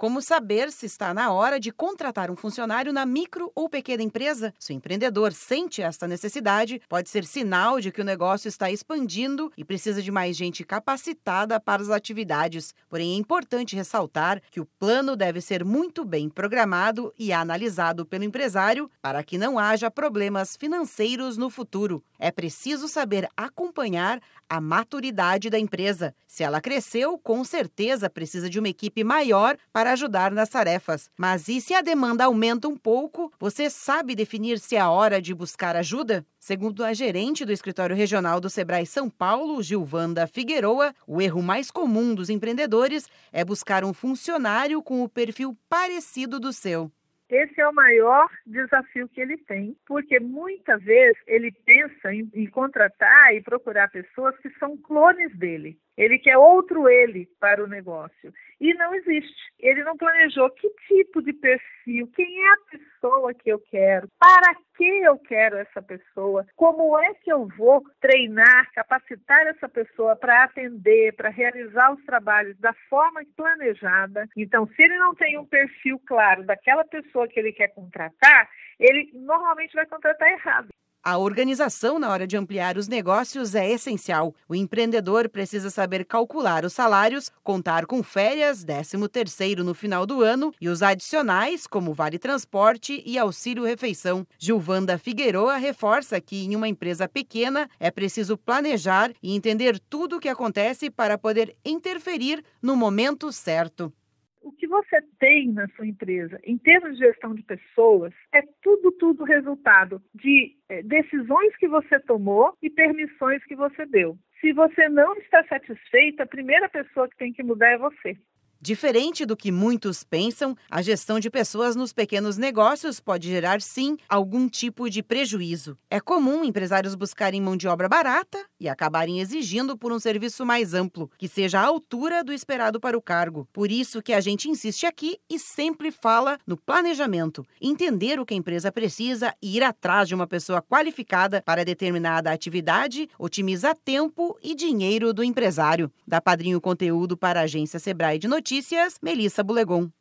Como saber se está na hora de contratar um funcionário na micro ou pequena empresa? Se o empreendedor sente esta necessidade, pode ser sinal de que o negócio está expandindo e precisa de mais gente capacitada para as atividades. Porém, é importante ressaltar que o plano deve ser muito bem programado e analisado pelo empresário para que não haja problemas financeiros no futuro. É preciso saber acompanhar a maturidade da empresa. Se ela cresceu, com certeza precisa de uma equipe maior para para ajudar nas tarefas. Mas e se a demanda aumenta um pouco, você sabe definir se é a hora de buscar ajuda? Segundo a gerente do escritório regional do Sebrae São Paulo, Gilvanda Figueroa, o erro mais comum dos empreendedores é buscar um funcionário com o perfil parecido do seu. Esse é o maior desafio que ele tem, porque muitas vezes ele pensa em, em, contratar e procurar pessoas que são clones dele. Ele quer outro ele para o negócio. E não existe. Ele não planejou que tipo de perfil, quem é a pessoa que eu quero, para que eu quero essa pessoa, como é que eu vou treinar, capacitar essa pessoa para atender, para realizar os trabalhos da forma planejada. Então, se ele não tem um perfil claro daquela pessoa que ele quer contratar, ele normalmente vai contratar errado. A organização na hora de ampliar os negócios é essencial. O empreendedor precisa saber calcular os salários, contar com férias, 13 terceiro no final do ano e os adicionais, como vale transporte e auxílio refeição. Gilvanda Figueroa reforça que em uma empresa pequena é preciso planejar e entender tudo o que acontece para poder interferir no momento certo você tem na sua empresa em termos de gestão de pessoas é tudo, tudo resultado de é, decisões que você tomou e permissões que você deu. Se você não está satisfeita, a primeira pessoa que tem que mudar é você. Diferente do que muitos pensam, a gestão de pessoas nos pequenos negócios pode gerar, sim, algum tipo de prejuízo. É comum empresários buscarem mão de obra barata e acabarem exigindo por um serviço mais amplo, que seja à altura do esperado para o cargo. Por isso que a gente insiste aqui e sempre fala no planejamento. Entender o que a empresa precisa e ir atrás de uma pessoa qualificada para determinada atividade otimiza tempo e dinheiro do empresário. Da Padrinho Conteúdo para a agência Sebrae de Notícias, Melissa Bulegon.